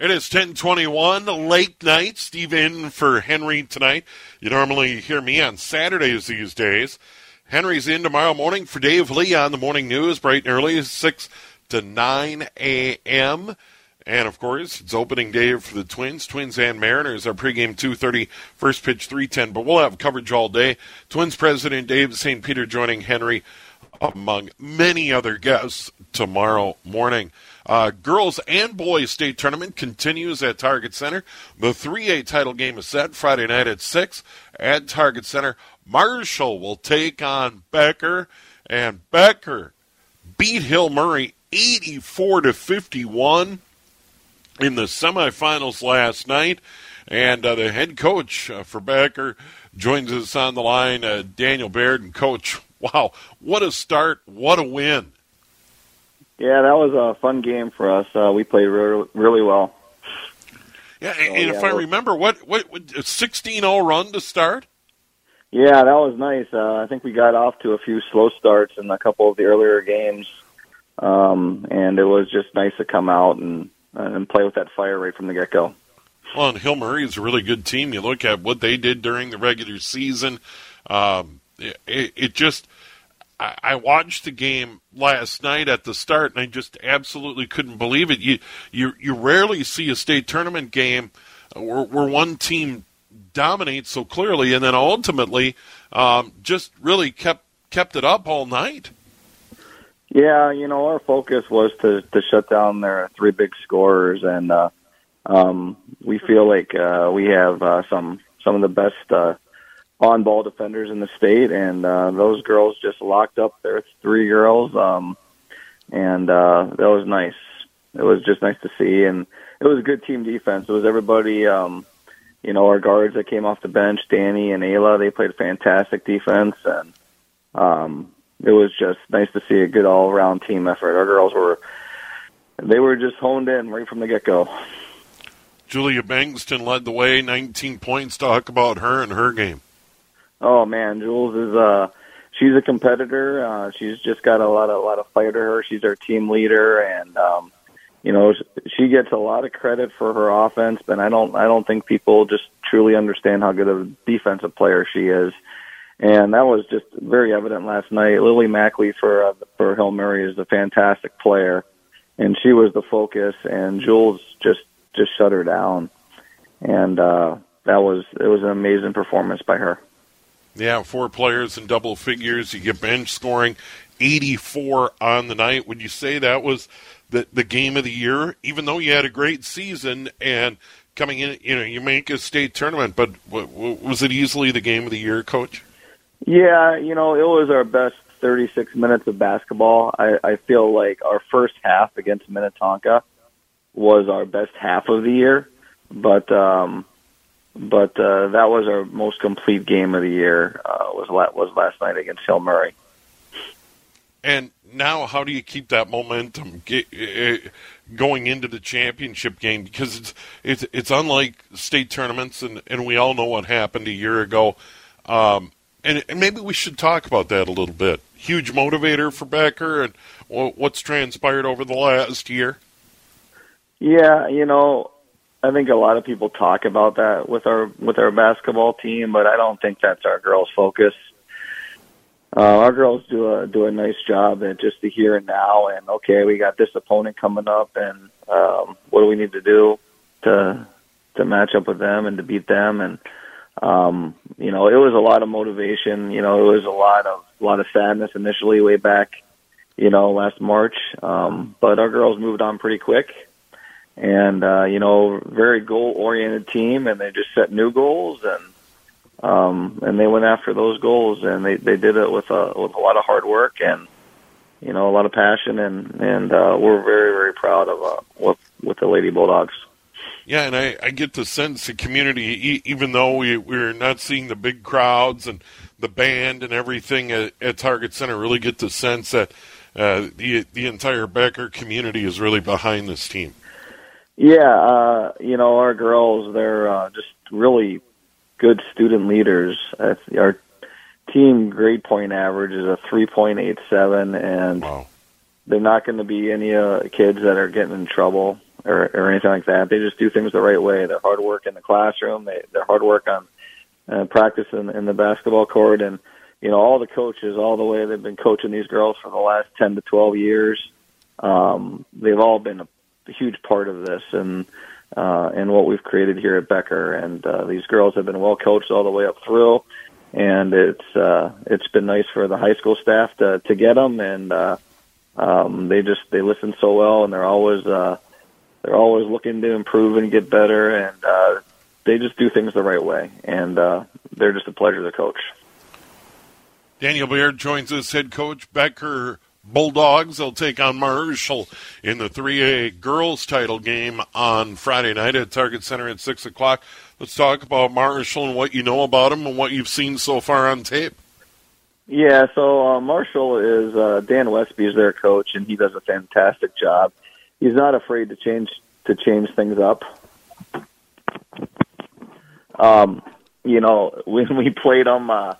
It is 1021, late night. Steve in for Henry tonight. You normally hear me on Saturdays these days. Henry's in tomorrow morning for Dave Lee on the morning news, bright and early, 6 to 9 a.m. And of course, it's opening day for the Twins, Twins and Mariners. Our pregame 2:30, first pitch 3:10. But we'll have coverage all day. Twins president Dave St. Peter joining Henry, among many other guests tomorrow morning. Uh, girls and boys state tournament continues at Target Center. The 3A title game is set Friday night at 6 at Target Center. Marshall will take on Becker, and Becker beat Hill Murray 84 to 51 in the semifinals last night. And uh, the head coach uh, for Becker joins us on the line, uh, Daniel Baird. And coach, wow, what a start! What a win! Yeah, that was a fun game for us. Uh, we played really, really well. Yeah, and, so, and yeah, if I remember, what what a 16-0 run to start? Yeah, that was nice. Uh, I think we got off to a few slow starts in a couple of the earlier games, um, and it was just nice to come out and and play with that fire right from the get go. Well, and Hill Murray is a really good team. You look at what they did during the regular season. Um, it, it just I watched the game last night at the start, and I just absolutely couldn't believe it. You you you rarely see a state tournament game where, where one team dominates so clearly, and then ultimately um, just really kept kept it up all night. Yeah, you know, our focus was to to shut down their three big scorers, and uh, um, we feel like uh, we have uh, some some of the best. Uh, on ball defenders in the state, and uh, those girls just locked up their three girls, um, and uh, that was nice. It was just nice to see, and it was a good team defense. It was everybody, um, you know, our guards that came off the bench, Danny and Ayla, they played fantastic defense, and um, it was just nice to see a good all-around team effort. Our girls were, they were just honed in right from the get-go. Julia Bankston led the way, 19 points. Talk about her and her game. Oh man, Jules is uh she's a competitor. Uh she's just got a lot of a lot of fight to her. She's our team leader and um you know, she gets a lot of credit for her offense, but I don't I don't think people just truly understand how good of a defensive player she is. And that was just very evident last night. Lily Mackley for uh, for Hill Murray is a fantastic player, and she was the focus. And Jules just just shut her down, and uh, that was it was an amazing performance by her. Yeah, four players in double figures. You get bench scoring 84 on the night. Would you say that was the the game of the year? Even though you had a great season and coming in, you know, you make a state tournament, but w- w- was it easily the game of the year, Coach? Yeah, you know, it was our best 36 minutes of basketball. I, I feel like our first half against Minnetonka was our best half of the year, but um, but uh, that was our most complete game of the year. Uh, was was last night against Hill Murray. And now, how do you keep that momentum get, uh, going into the championship game? Because it's it's it's unlike state tournaments, and and we all know what happened a year ago. Um, and, and maybe we should talk about that a little bit. Huge motivator for Becker, and what's transpired over the last year. Yeah, you know, I think a lot of people talk about that with our with our basketball team, but I don't think that's our girls' focus. Uh, our girls do a do a nice job at just the here and now, and okay, we got this opponent coming up, and um, what do we need to do to to match up with them and to beat them? And um you know it was a lot of motivation you know it was a lot of a lot of sadness initially way back you know last march. Um but our girls moved on pretty quick and uh you know very goal oriented team and they just set new goals and um and they went after those goals and they they did it with a with a lot of hard work and you know a lot of passion and and uh we're very very proud of uh what with the lady bulldogs Yeah, and I, I get the sense the community, even though we, we're not seeing the big crowds and the band and everything at, at Target Center, really get the sense that uh, the the entire Becker community is really behind this team. Yeah, uh, you know, our girls, they're uh, just really good student leaders. Uh, our team grade point average is a 3.87, and Wow. they're not going to be any uh, kids that are getting in trouble or, or anything like that. They just do things the right way. They're hard work in the classroom. They, they're hard work on uh, practice in, in the basketball court, and you know all the coaches, all the way they've been coaching these girls for the last 10 to 12 years. Um, they've all been a huge part of this, and uh, and what we've created here at Becker. And uh, these girls have been well coached all the way up through, and it's uh, it's been nice for the high school staff to to get them, and uh, um, they just they listen so well, and they're always uh, they're always looking to improve and get better, and uh, they just do things the right way, and uh, they're just a pleasure to coach. Daniel Baird joins us, head coach Becker Bulldogs. They'll take on Marshall in the 3A girls title game on Friday night at Target Center at 6 o'clock. Let's talk about Marshall and what you know about them and what you've seen so far on tape. Yeah, so uh, Marshall is uh, Dan Westby is their coach, and he does a fantastic job. He's not afraid to change to change things up. Um, you know, when we played them uh,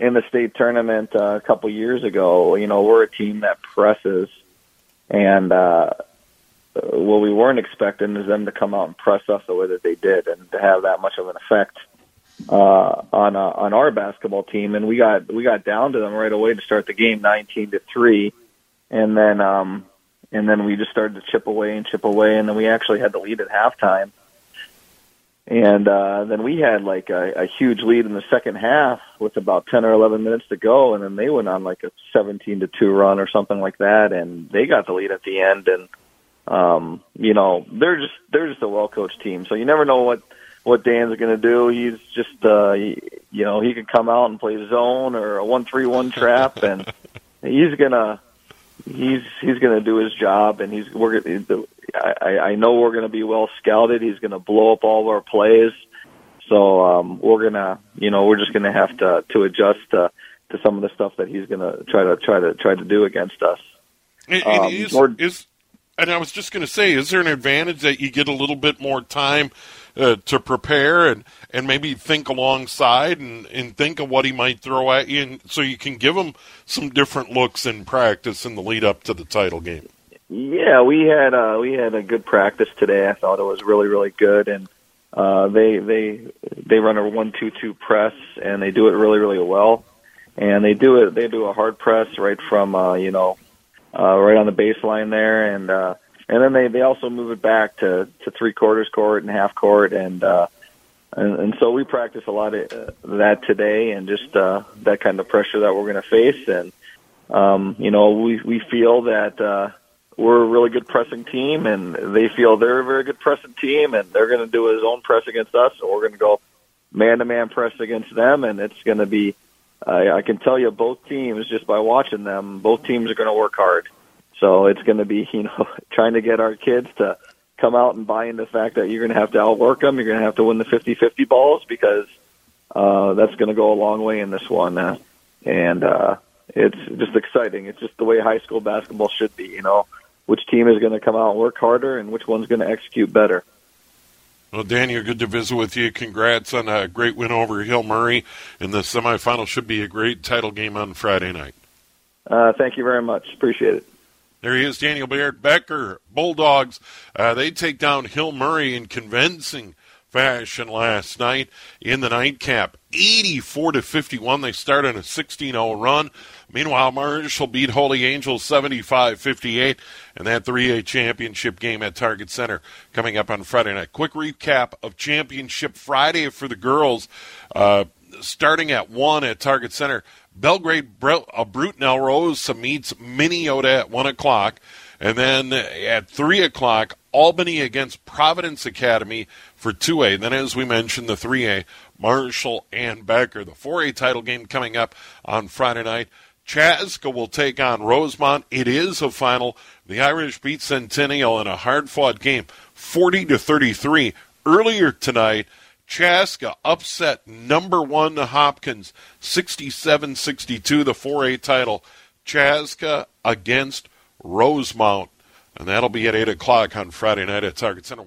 in the state tournament uh, a couple years ago, you know, we're a team that presses, and uh, what we weren't expecting is them to come out and press us the way that they did, and to have that much of an effect uh, on uh, on our basketball team, and we got we got down to them right away to start the game, nineteen to three, and then um, and then we just started to chip away and chip away, and then we actually had the lead at halftime, and uh, then we had like a, a huge lead in the second half with about ten or eleven minutes to go, and then they went on like a seventeen to two run or something like that, and they got the lead at the end, and um, you know they're just they're just a well coached team, so you never know what what Dan's going to do. He's just, uh, he, you know, he can come out and play zone or a one-three-one trap, and he's gonna, he's he's gonna do his job, and he's we're. I, I know we're going to be well scouted. He's going to blow up all of our plays, so um, we're gonna, you know, we're just going to have to to adjust to, to some of the stuff that he's going to try to try to try to do against us. And, Um, and is, more- is, and I was just going to say, is there an advantage that you get a little bit more time uh, to prepare and, and maybe think alongside and, and think of what he might throw at you, and so you can give him some different looks in practice in the lead up to the title game? Yeah, we had uh, we had a good practice today. I thought it was really really good, and uh, they they they run a one two two press, and they do it really really well. And they do it they do a hard press right from uh, you know uh, right on the baseline there, and uh, and then they they also move it back to to three quarters court and half court, and uh, and, and so we practice a lot of uh, that today, and just uh, that kind of pressure that we're going to face, and um, you know we we feel that. Uh, we're a really good pressing team, and they feel they're a very good pressing team, and they're going to do his own press against us, so we're going to go man-to-man press against them, and it's going to be. I I can tell you, both teams just by watching them, both teams are going to work hard. So it's going to be, you know, trying to get our kids to come out and buy into the fact that you're going to have to outwork them. You're going to have to win the 50-50 balls because uh, that's going to go a long way in this one. Uh, and uh, it's just exciting. It's just the way high school basketball should be. You know, which team is going to come out and work harder, and which one's going to execute better. Well, Daniel, good to visit with you. Congrats on a great win over Hill Murray, and the semifinal should be a great title game on Friday night. Uh, thank you very much. Appreciate it. There he is, Daniel Baird. Becker, Bulldogs. Uh, they take down Hill Murray in convincing fashion last night in the nightcap. 84 to 51. They start on a 16-0 run. Meanwhile, Marshall beat Holy Angels 75-58 and that 3A championship game at Target Center coming up on Friday night. Quick recap of championship Friday for the girls. Uh, starting at 1 at Target Center. Belgrade uh, Brooten-Elrosa meets Minneota at 1 o'clock. And then at 3 o'clock, Albany against Providence Academy for 2A. Then, as we mentioned, the 3A, Marshall and Becker. The 4A title game coming up on Friday night. Chaska will take on Rosemount. It is a final. The Irish beat Centennial in a hard-fought game, 40 to 33. Earlier tonight, Chaska upset number one Hopkins, 67-62, the 4A title. Chaska against Rosemount. And that'll be at 8 o'clock on Friday night at Target Center.